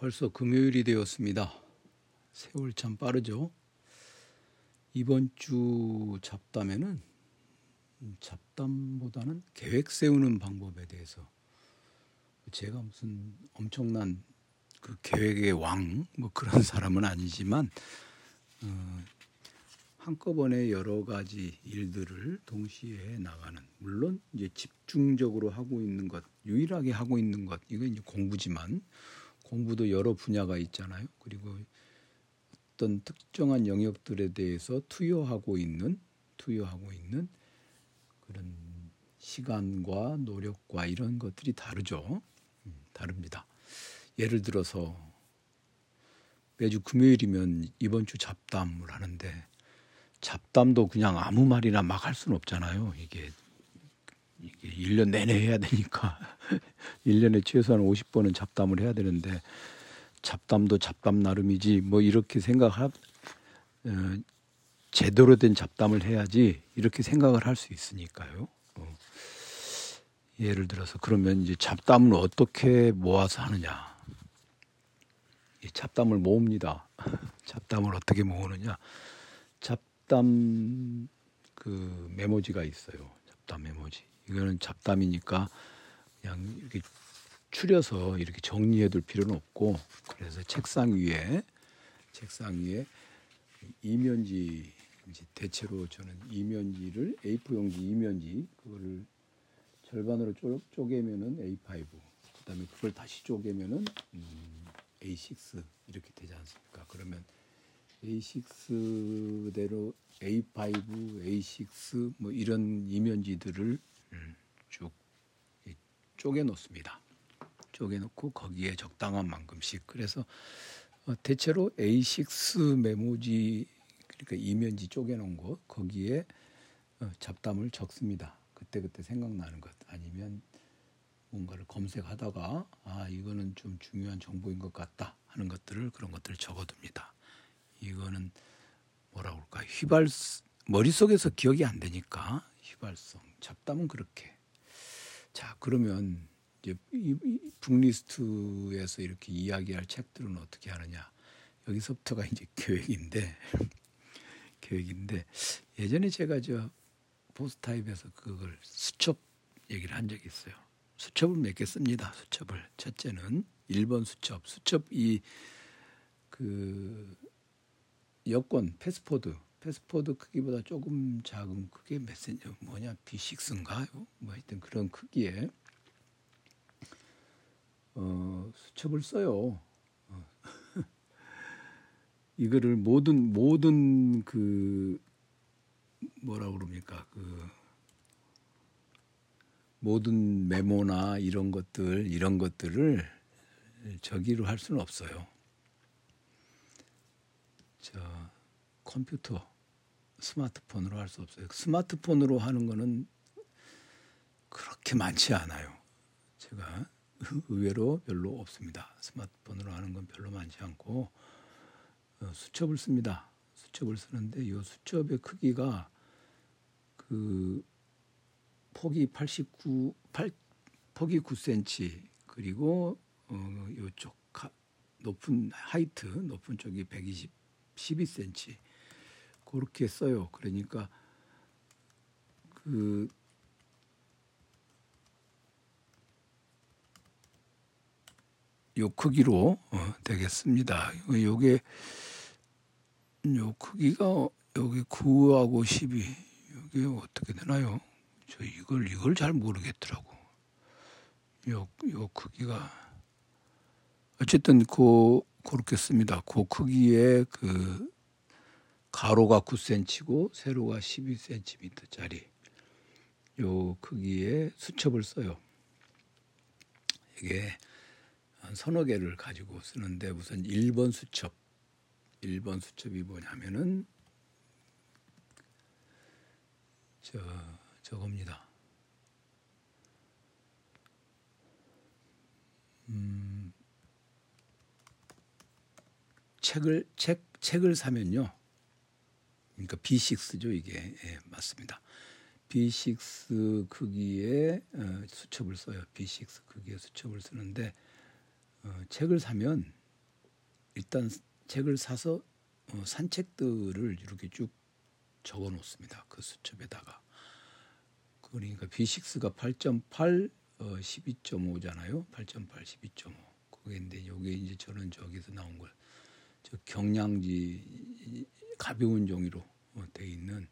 벌써 금요일이 되었습니다. 세월 참 빠르죠. 이번 주 잡담에는 잡담보다는 계획 세우는 방법에 대해서 제가 무슨 엄청난 그 계획의 왕 뭐 그런 사람은 아니지만 어, 한꺼번에 여러 가지 일들을 동시에 해 나가는 물론 이제 집중적으로 하고 있는 것 유일하게 하고 있는 것 이건 이제 공부지만 공부도 여러 분야가 있잖아요. 그리고 어떤 특정한 영역들에 대해서 투여하고 있는 투여하고 있는 그런 시간과 노력과 이런 것들이 다르죠. 음, 다릅니다. 예를 들어서 매주 금요일이면 이번 주 잡담을 하는데 잡담도 그냥 아무 말이나 막 할 수는 없잖아요. 이게 이게 1년 내내 해야 되니까 1년에 최소한 50번은 잡담을 해야 되는데 잡담도 잡담 나름이지 뭐 이렇게 생각하 어, 제대로 된 잡담을 해야지 이렇게 생각을 할 수 있으니까요. 어. 예를 들어서 그러면 이제 잡담을 어떻게 모아서 하느냐? 잡담을 모읍니다. 잡담을 어떻게 모으느냐? 잡담 그 메모지가 있어요. 잡담 메모지. 이거는 잡담이니까 그냥 이렇게 추려서 이렇게 정리해 둘 필요는 없고 그래서 책상 위에 책상 위에 이면지 대체로 저는 이면지를 A4 용지 이면지 그거를 절반으로 쪼, 쪼개면은 A5 그다음에 그걸 다시 쪼개면은 음, A6 이렇게 되지 않습니까? 그러면 A6대로 A5, A6 뭐 이런 이면지들을 음, 쭉 쪼개 놓습니다. 쪼개 놓고 거기에 적당한 만큼씩 그래서 어, 대체로 A6 메모지 그러니까 이면지 쪼개 놓은 거 거기에 어, 잡담을 적습니다. 그때 그때 생각나는 것 아니면 뭔가를 검색하다가 아 이거는 좀 중요한 정보인 것 같다 하는 것들을 그런 것들을 적어둡니다. 이거는 뭐라 그럴까 휘발 머릿속에서 기억이 안 되니까 휘발성 잡담은 그렇게 자 그러면 이제 이, 이 북리스트에서 이렇게 이야기할 책들은 어떻게 하느냐 여기서부터가 이제 계획인데 계획인데 예전에 제가 저 보스타입에서 그걸 수첩 얘기를 한 적이 있어요. 수첩을 몇 개 씁니다. 수첩을 첫째는 1번 수첩 수첩 이 그 여권 패스포드 패스포드 크기보다 조금 작은 크기 메신저 뭐냐 B6인가요? 뭐 하여튼 그런 크기에 어, 수첩을 써요. 어. 이거를 모든 모든 그 뭐라 그럽니까 그 모든 메모나 이런 것들 이런 것들을 저기로 할 수는 없어요. 저 컴퓨터 스마트폰으로 할 수 없어요. 스마트폰으로 하는 거는 그렇게 많지 않아요. 제가 의외로 별로 없습니다. 스마트폰으로 하는 건 별로 많지 않고 어, 수첩을 씁니다. 수첩을 쓰는데 이 수첩의 크기가 그 폭이 89 8, 폭이 9cm 그리고 어 요쪽 높은 하이트 높은 쪽이 120 12cm 그렇게 써요. 그러니까 그 요 크기로 어, 되겠습니다. 요게 요 크기가 여기 9하고 12 이게 어떻게 되나요? 저 이걸 이걸 잘 모르겠더라고. 요, 요 크기가 어쨌든 그 그렇게 씁니다. 그 크기의 그 가로가 9cm고 세로가 12cm짜리 요 크기의 수첩을 써요. 이게 한 서너 개를 가지고 쓰는데 우선 1번 수첩 1번 수첩이 뭐냐면은 저 저겁니다. 음, 책을 책 책을 사면요. 그러니까 B6죠 이게 예, 맞습니다. B6 크기의 어, 수첩을 써요. B6 크기의 수첩을 쓰는데 어, 책을 사면 일단 책을 사서 어, 산 책들을 이렇게 쭉 적어 놓습니다. 그 수첩에다가. 그러니까 B6가 8.8 어, 12.5잖아요. 8.8 12.5. 그게 인데 요게 이제 저는 저기서 나온 걸 저 경량지 가벼운 종이로 어, 돼 있는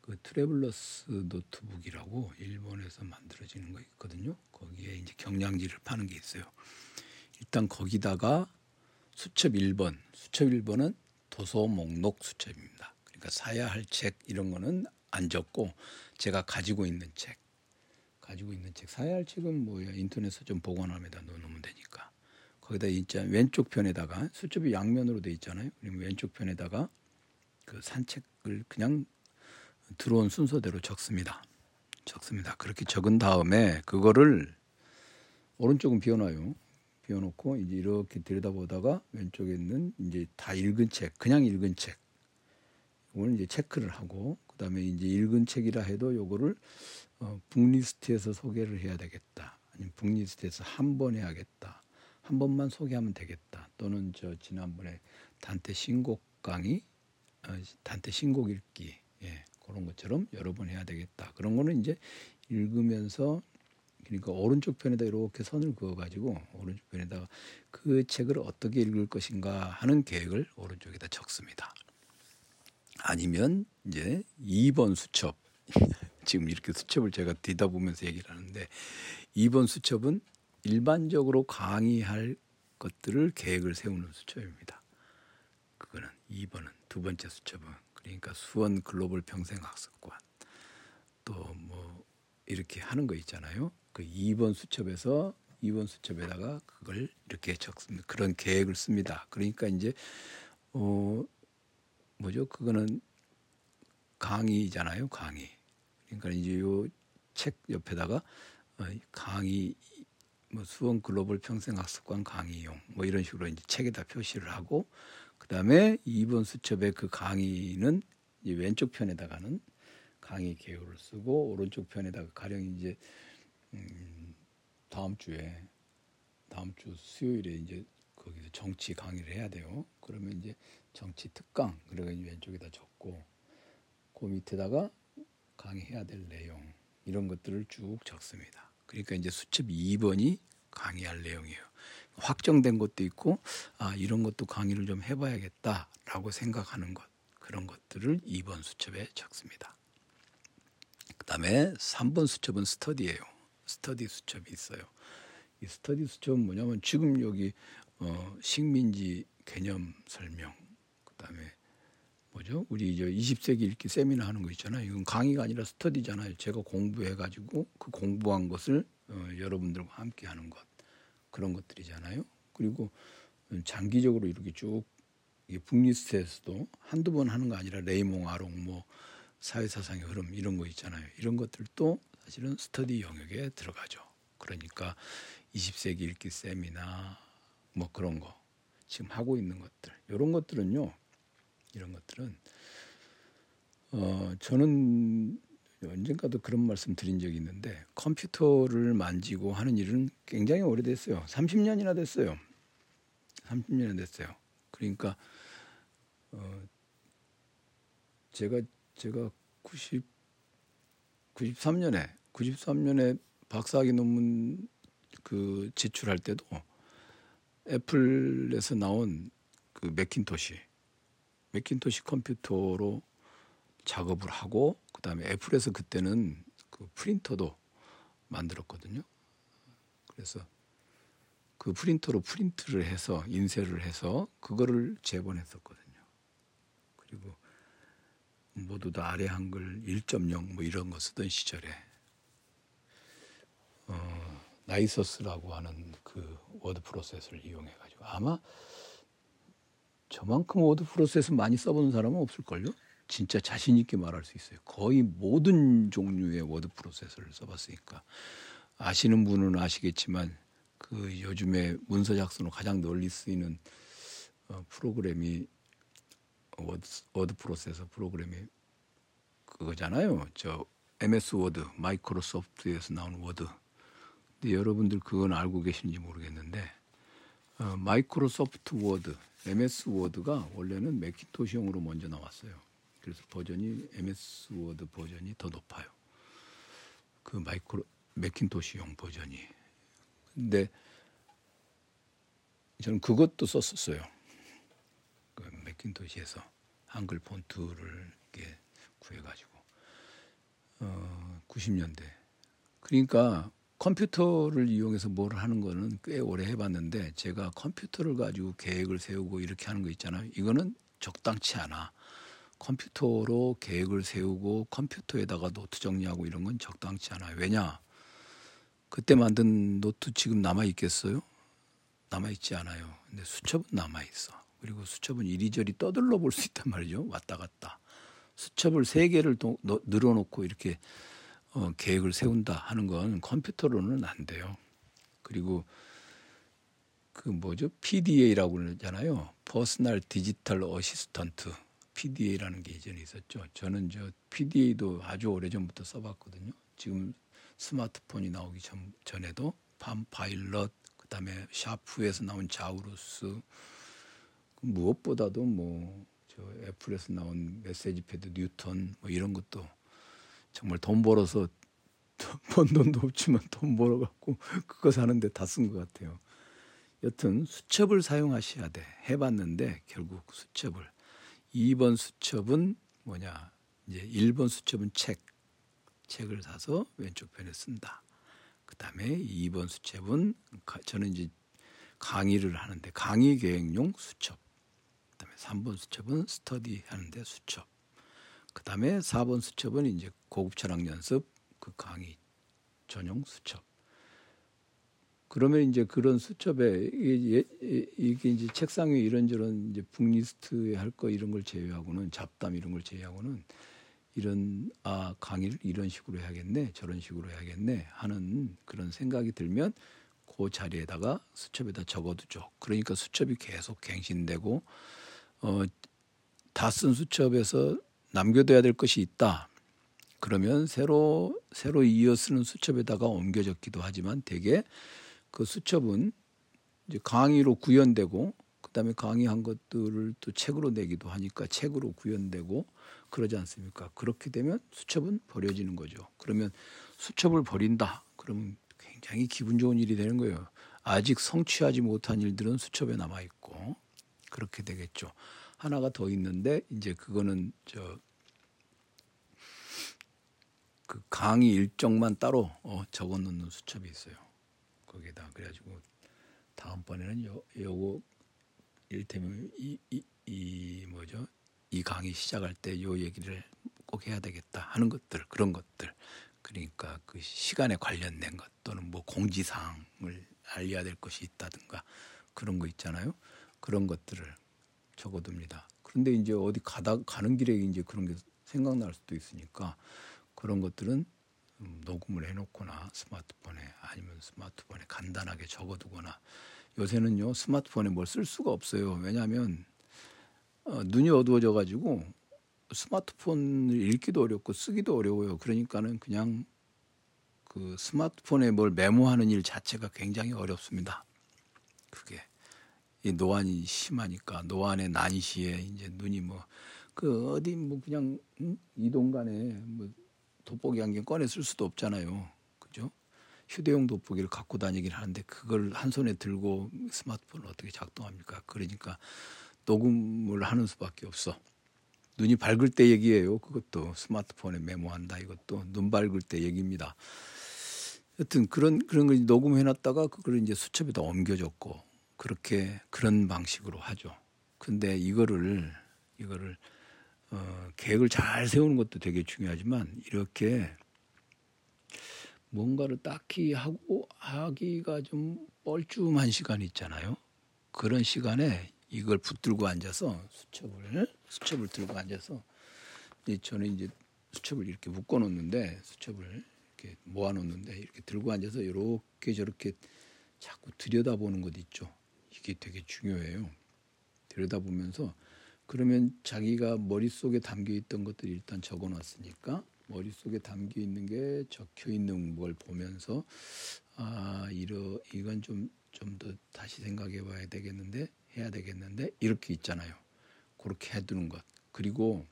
그 Traveler's Notebook이라고 일본에서 만들어지는 거 있거든요. 거기에 이제 경량지를 파는 게 있어요. 일단 거기다가 수첩 1번, 수첩 1번은 도서 목록 수첩입니다. 그러니까 사야 할 책 이런 거는 안 적고 제가 가지고 있는 책, 가지고 있는 책 사야 할 책은 뭐야 인터넷에 좀 보관함에다 넣어놓으면 되니까 거기다 있자 왼쪽 편에다가 수첩이 양면으로 돼 있잖아요. 그러면 왼쪽 편에다가 그 산책을 그냥 들어온 순서대로 적습니다. 적습니다. 그렇게 적은 다음에 그거를 오른쪽은 비워놔요. 비워놓고 이제 이렇게 들여다보다가 왼쪽에 있는 이제 다 읽은 책, 그냥 읽은 책, 이거는 이제 체크를 하고 그다음에 이제 읽은 책이라 해도 요거를 어, 북리스트에서 소개를 해야 되겠다. 아니면 북리스트에서 한 번 해야겠다. 한 번만 소개하면 되겠다. 또는 저 지난번에 단테 신곡 강의, 어, 단테 신곡 읽기, 예, 그런 것처럼 여러 번 해야 되겠다. 그런 거는 이제 읽으면서 그러니까 오른쪽 편에다 이렇게 선을 그어가지고 오른쪽 편에다가 그 책을 어떻게 읽을 것인가 하는 계획을 오른쪽에다 적습니다. 아니면 이제 2번 수첩 지금 이렇게 수첩을 제가 뒤다 보면서 얘기를 하는데 2번 수첩은 일반적으로 강의할 것들을 계획을 세우는 수첩입니다. 그거는 2번은 두 번째 수첩은 그러니까 수원 글로벌 평생학습관 또 뭐 이렇게 하는 거 있잖아요. 그 2번 수첩에서 2번 수첩에다가 그걸 이렇게 적습니다. 그런 계획을 씁니다. 그러니까 이제 어 뭐죠? 그거는 강의잖아요. 강의. 그러니까 이제 요 책 옆에다가 어, 강의 뭐 수원 글로벌 평생학습관 강의용 뭐 이런 식으로 이제 책에다 표시를 하고 그다음에 2번 수첩의 그 강의는 이제 왼쪽 편에다가는 강의 개요를 쓰고 오른쪽 편에다가 가령 이제 음 다음 주에 다음 주 수요일에 이제 거기서 정치 강의를 해야 돼요. 그러면 이제 정치 특강 그래가 왼쪽에다 적고 그 밑에다가 강의해야 될 내용 이런 것들을 쭉 적습니다. 그러니까 이제 수첩 2번이 강의할 내용이에요. 확정된 것도 있고 아 이런 것도 강의를 좀 해봐야겠다라고 생각하는 것 그런 것들을 2번 수첩에 적습니다. 그다음에 3번 수첩은 스터디예요. 스터디 수첩이 있어요. 이 스터디 수첩은 뭐냐면 지금 여기 어, 식민지 개념 설명 그다음에 뭐죠? 우리 이제 20세기 읽기 세미나 하는 거 있잖아요. 이건 강의가 아니라 스터디잖아요. 제가 공부해 가지고 그 공부한 것을 어, 여러분들과 함께 하는 것 그런 것들이잖아요. 그리고 장기적으로 이렇게 쭉 북리스트에서도 한두 번 하는 거 아니라 레이몽 아롱 뭐 사회사상의 흐름 이런 거 있잖아요. 이런 것들도 사실은 스터디 영역에 들어가죠. 그러니까 20세기 읽기 세미나 뭐 그런 거 지금 하고 있는 것들 이런 것들은요 이런 것들은 어 저는 언젠가도 그런 말씀 드린 적이 있는데 컴퓨터를 만지고 하는 일은 굉장히 오래됐어요. 30년이나 됐어요. 30년이나 됐어요. 그러니까 어 제가 제가 90 93년에 93년에 박사학위 논문 그 제출할 때도 애플에서 나온 그 맥킨토시 맥킨토시 컴퓨터로 작업을 하고 그다음에 애플에서 그때는 그 프린터도 만들었거든요. 그래서 그 프린터로 프린트를 해서 인쇄를 해서 그거를 제본했었거든요. 그리고 모두 다 아래 한글 1.0 뭐 이런 거 쓰던 시절에 어, Nisus라고 하는 그 워드 프로세서를 이용해 가지고 아마 저만큼 워드 프로세서 많이 써본 사람은 없을걸요? 진짜 자신 있게 말할 수 있어요. 거의 모든 종류의 워드 프로세서를 써봤으니까 아시는 분은 아시겠지만 그 요즘에 문서 작성으로 가장 널리 쓰이는 어, 프로그램이 워드, 워드 프로세서 프로그램이 그거잖아요. 저 MS 워드 마이크로소프트에서 나온 워드 근데 여러분들 그건 알고 계시는지 모르겠는데 어, 마이크로소프트 워드 MS 워드가 원래는 매킨토시용으로 먼저 나왔어요. 그래서 버전이 MS 워드 버전이 더 높아요. 그 마이크로 매킨토시용 버전이. 근데 저는 그것도 썼었어요. 그 매킨토시에서 한글 폰트를 이렇게 구해가지고 어, 90년대. 그러니까 컴퓨터를 이용해서 뭘 하는 거는 꽤 오래 해봤는데 제가 컴퓨터를 가지고 계획을 세우고 이렇게 하는 거 있잖아요. 이거는 적당치 않아. 컴퓨터로 계획을 세우고 컴퓨터에다가 노트 정리하고 이런 건 적당치 않아요. 왜냐? 그때 만든 노트 지금 남아 있겠어요? 남아 있지 않아요. 근데 수첩은 남아 있어. 그리고 수첩은 이리저리 떠들어 볼 수 있단 말이죠. 왔다 갔다. 수첩을 세 개를 또 늘어놓고 이렇게 어, 계획을 세운다 하는 건 컴퓨터로는 안 돼요. 그리고 그 뭐죠? PDA라고 그러잖아요. Personal Digital Assistant. PDA라는 게 예전에 있었죠. 저는 저 PDA도 아주 오래전부터 써봤거든요. 지금 스마트폰이 나오기 전, 전에도 Palm Pilot 그다음에 샤프에서 나온 Zaurus 무엇보다도 뭐 저 애플에서 나온 MessagePad Newton 뭐 이런 것도 정말 돈 벌어서 번 돈도 없지만 돈 벌어 갖고 그거 사는데 다 쓴 것 같아요. 여튼 수첩을 사용하셔야 돼. 해봤는데 결국 수첩을 2번 수첩은 뭐냐 이제 1번 수첩은 책 책을 사서 왼쪽 편에 쓴다. 그 다음에 2번 수첩은 저는 이제 강의를 하는데 강의 계획용 수첩. 그 다음에 3번 수첩은 스터디 하는데 수첩. 그 다음에 4번 수첩은 이제 고급 철학 연습 그 강의 전용 수첩. 그러면 이제 그런 수첩에 이게, 이게 이제 책상 위에 이런저런 이제 북리스트에 할거 이런 걸 제외하고는 잡담 이런 걸 제외하고는 이런 아 강의를 이런 식으로 해야겠네 저런 식으로 해야겠네 하는 그런 생각이 들면 그 자리에다가 수첩에다 적어두죠. 그러니까 수첩이 계속 갱신되고 어, 다 쓴 수첩에서 남겨둬야 될 것이 있다. 그러면 새로 새로 이어 쓰는 수첩에다가 옮겨 적기도 하지만 대개 그 수첩은 이제 강의로 구현되고 그다음에 강의한 것들을 또 책으로 내기도 하니까 책으로 구현되고 그러지 않습니까? 그렇게 되면 수첩은 버려지는 거죠. 그러면 수첩을 버린다. 그러면 굉장히 기분 좋은 일이 되는 거예요. 아직 성취하지 못한 일들은 수첩에 남아 있고 그렇게 되겠죠. 하나가 더 있는데 이제 그거는 저 그 강의 일정만 따로 어, 적어 놓는 수첩이 있어요. 거기에다 그래가지고 다음번에는 요 요거 일테면 이, 이, 이 뭐죠? 이 강의 시작할 때 요 얘기를 꼭 해야 되겠다 하는 것들 그런 것들. 그러니까 그 시간에 관련된 것 또는 뭐 공지사항을 알려야 될 것이 있다든가 그런 거 있잖아요. 그런 것들을 적어둡니다. 그런데 이제 어디 가다 가는 길에 이제 그런 게 생각날 수도 있으니까 그런 것들은 음, 녹음을 해놓거나 스마트폰에 아니면 스마트폰에 간단하게 적어두거나 요새는요 스마트폰에 뭘 쓸 수가 없어요. 왜냐하면 어, 눈이 어두워져 가지고 스마트폰을 읽기도 어렵고 쓰기도 어려워요. 그러니까는 그냥 그 스마트폰에 뭘 메모하는 일 자체가 굉장히 어렵습니다. 그게 이 노안이 심하니까 노안의 난시에 이제 눈이 뭐 그 어디 뭐 그냥 응? 이동간에 뭐 돋보기 안경 꺼내 쓸 수도 없잖아요. 그죠? 휴대용 돋보기를 갖고 다니긴 하는데 그걸 한 손에 들고 스마트폰을 어떻게 작동합니까? 그러니까 녹음을 하는 수밖에 없어. 눈이 밝을 때 얘기예요. 그것도 스마트폰에 메모한다 이것도 눈 밝을 때 얘기입니다. 여튼 그런 그런 걸 녹음해 놨다가 그걸 이제 수첩에다 옮겨줬고 그렇게 그런 방식으로 하죠. 근데 이거를 이거를 어, 계획을 잘 세우는 것도 되게 중요하지만 이렇게 뭔가를 딱히 하고 하기가 좀 뻘쭘한 시간이 있잖아요. 그런 시간에 이걸 붙들고 앉아서 수첩을 수첩을 들고 앉아서 저는 이제 수첩을 이렇게 묶어 놓는데 수첩을 이렇게 모아 놓는데 이렇게 들고 앉아서 이렇게 저렇게 자꾸 들여다보는 것 있죠. 이게 되게 중요해요. 들여다보면서 그러면 자기가 머릿속에 담겨 있던 것들이 일단 적어 놨으니까 머릿속에 담겨 있는 게 적혀 있는 걸 보면서 아, 이러 이건 좀 좀 더 다시 생각해 봐야 되겠는데 해야 되겠는데 이렇게 있잖아요. 그렇게 해 두는 것. 그리고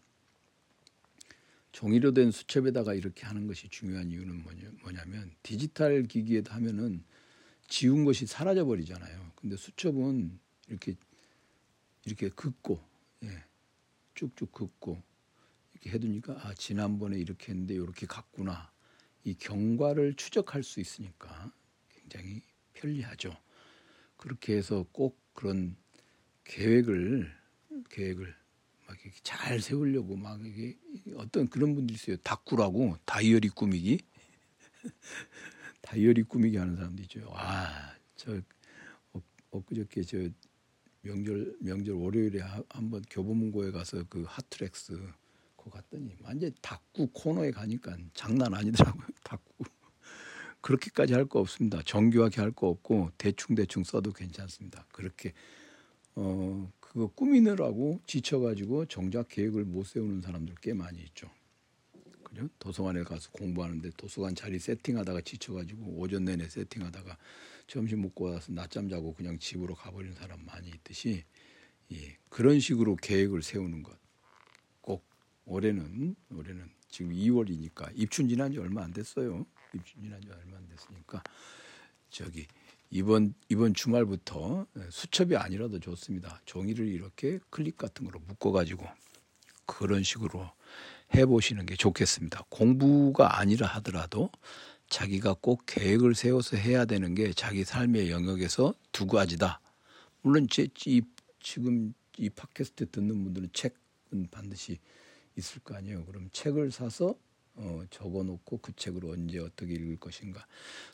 종이로 된 수첩에다가 이렇게 하는 것이 중요한 이유는 뭐냐 면 디지털 기기에다 하면은 지운 것이 사라져 버리잖아요. 근데 수첩은 이렇게 이렇게 긋고 예, 쭉쭉 긋고 이렇게 해두니까 아 지난번에 이렇게 했는데 이렇게 갔구나 이 경과를 추적할 수 있으니까 굉장히 편리하죠. 그렇게 해서 꼭 그런 계획을 계획을 막 이렇게 잘 세우려고 막 이게 어떤 그런 분들이 있어요. 다꾸라고 다이어리 꾸미기 다이어리 꾸미기 하는 사람도 있죠. 아, 저 엊그저께 저 명절 명절 월요일에 한번 교보문고에 가서 그 하트렉스 거 갔더니 완전 닭구 코너에 가니까 장난 아니더라고요. 닭구 그렇게까지 할 거 없습니다. 정교하게 할 거 없고 대충 대충 써도 괜찮습니다. 그렇게 어 그거 꾸미느라고 지쳐가지고 정작 계획을 못 세우는 사람들 꽤 많이 있죠. 그죠? 도서관에 가서 공부하는데 도서관 자리 세팅하다가 지쳐가지고 오전 내내 세팅하다가 점심 먹고 와서 낮잠 자고 그냥 집으로 가버리는 사람 많이 있듯이 예, 그런 식으로 계획을 세우는 것. 꼭 올해는 올해는 지금 2월이니까 입춘 지난 지 얼마 안 됐어요. 입춘 지난 지 얼마 안 됐으니까 저기 이번 이번 주말부터 수첩이 아니라도 좋습니다. 종이를 이렇게 클립 같은 거로 묶어 가지고 그런 식으로 해 보시는 게 좋겠습니다. 공부가 아니라 하더라도 자기가 꼭 계획을 세워서 해야 되는 게 자기 삶의 영역에서 두 가지다. 물론 제, 이, 지금 이 팟캐스트 듣는 분들은 책은 반드시 있을 거 아니에요. 그럼 책을 사서 어, 적어놓고 그 책을 언제 어떻게 읽을 것인가.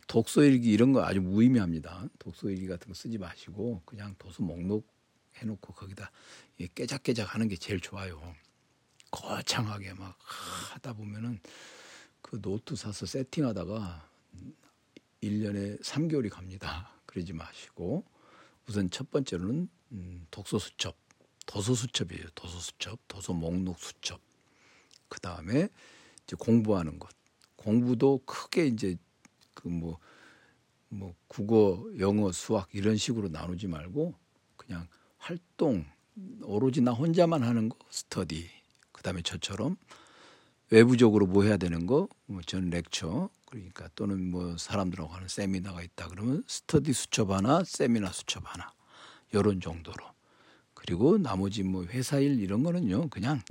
독서일기 이런 거 아주 무의미합니다. 독서일기 같은 거 쓰지 마시고 그냥 도서 목록 해놓고 거기다 깨작깨작 하는 게 제일 좋아요. 거창하게 막 하다 보면은 그 노트 사서 세팅하다가 1년에 3개월이 갑니다. 그러지 마시고 우선 첫 번째로는 음, 독서 수첩, 도서 수첩이에요. 도서 수첩, 도서 목록 수첩. 그 다음에 이제 공부하는 것. 공부도 크게 이제 그 뭐뭐 뭐 국어, 영어, 수학 이런 식으로 나누지 말고 그냥 활동 오로지 나 혼자만 하는 거 스터디. 그다음에 저처럼 외부적으로 뭐 해야 되는 거, 뭐전 렉처 그러니까 또는 뭐 사람들하고 하는 세미나가 있다 그러면 스터디 수첩 하나, 세미나 수첩 하나 이런 정도로 그리고 나머지 뭐 회사 일 이런 거는요 그냥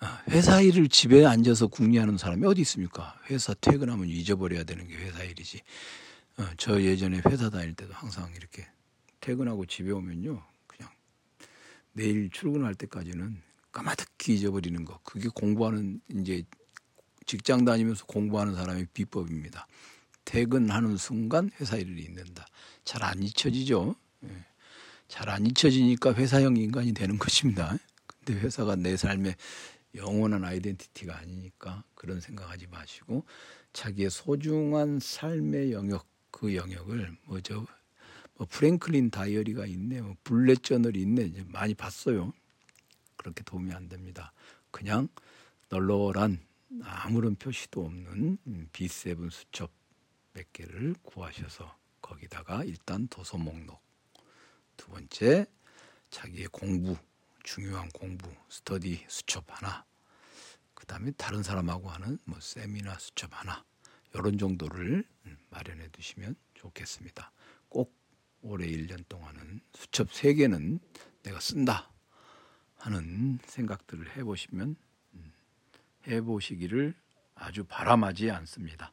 아, 회사 일을 집에 앉아서 궁리하는 사람이 어디 있습니까? 회사 퇴근하면 잊어버려야 되는 게 회사 일이지. 어, 저 예전에 회사 다닐 때도 항상 이렇게 퇴근하고 집에 오면요, 그냥 내일 출근할 때까지는 까마득 히 잊어버리는 거. 그게 공부하는 이제 직장 다니면서 공부하는 사람의 비법입니다. 퇴근하는 순간 회사 일을 잊는다. 잘 안 잊혀지죠. 예. 잘안 잊혀지니까 회사형 인간이 되는 것입니다. 근데 회사가 내 삶의 영원한 아이덴티티가 아니니까 그런 생각하지 마시고 자기의 소중한 삶의 영역 그 영역을 뭐저 뭐 프랭클린 다이어리가 있네, 뭐 블렛 저널이 있네 이제 많이 봤어요. 그렇게 도움이 안 됩니다. 그냥 널널한 아무런 표시도 없는 B7 수첩 몇 개를 구하셔서 거기다가 일단 도서 목록 두 번째 자기의 공부 중요한 공부, 스터디 수첩 하나, 그 다음에 다른 사람하고 하는 뭐 세미나 수첩 하나, 이런 정도를 마련해 두시면 좋겠습니다. 꼭 올해 1년 동안은 수첩 3개는 내가 쓴다 하는 생각들을 해보시면, 음, 해보시기를 아주 바람하지 않습니다.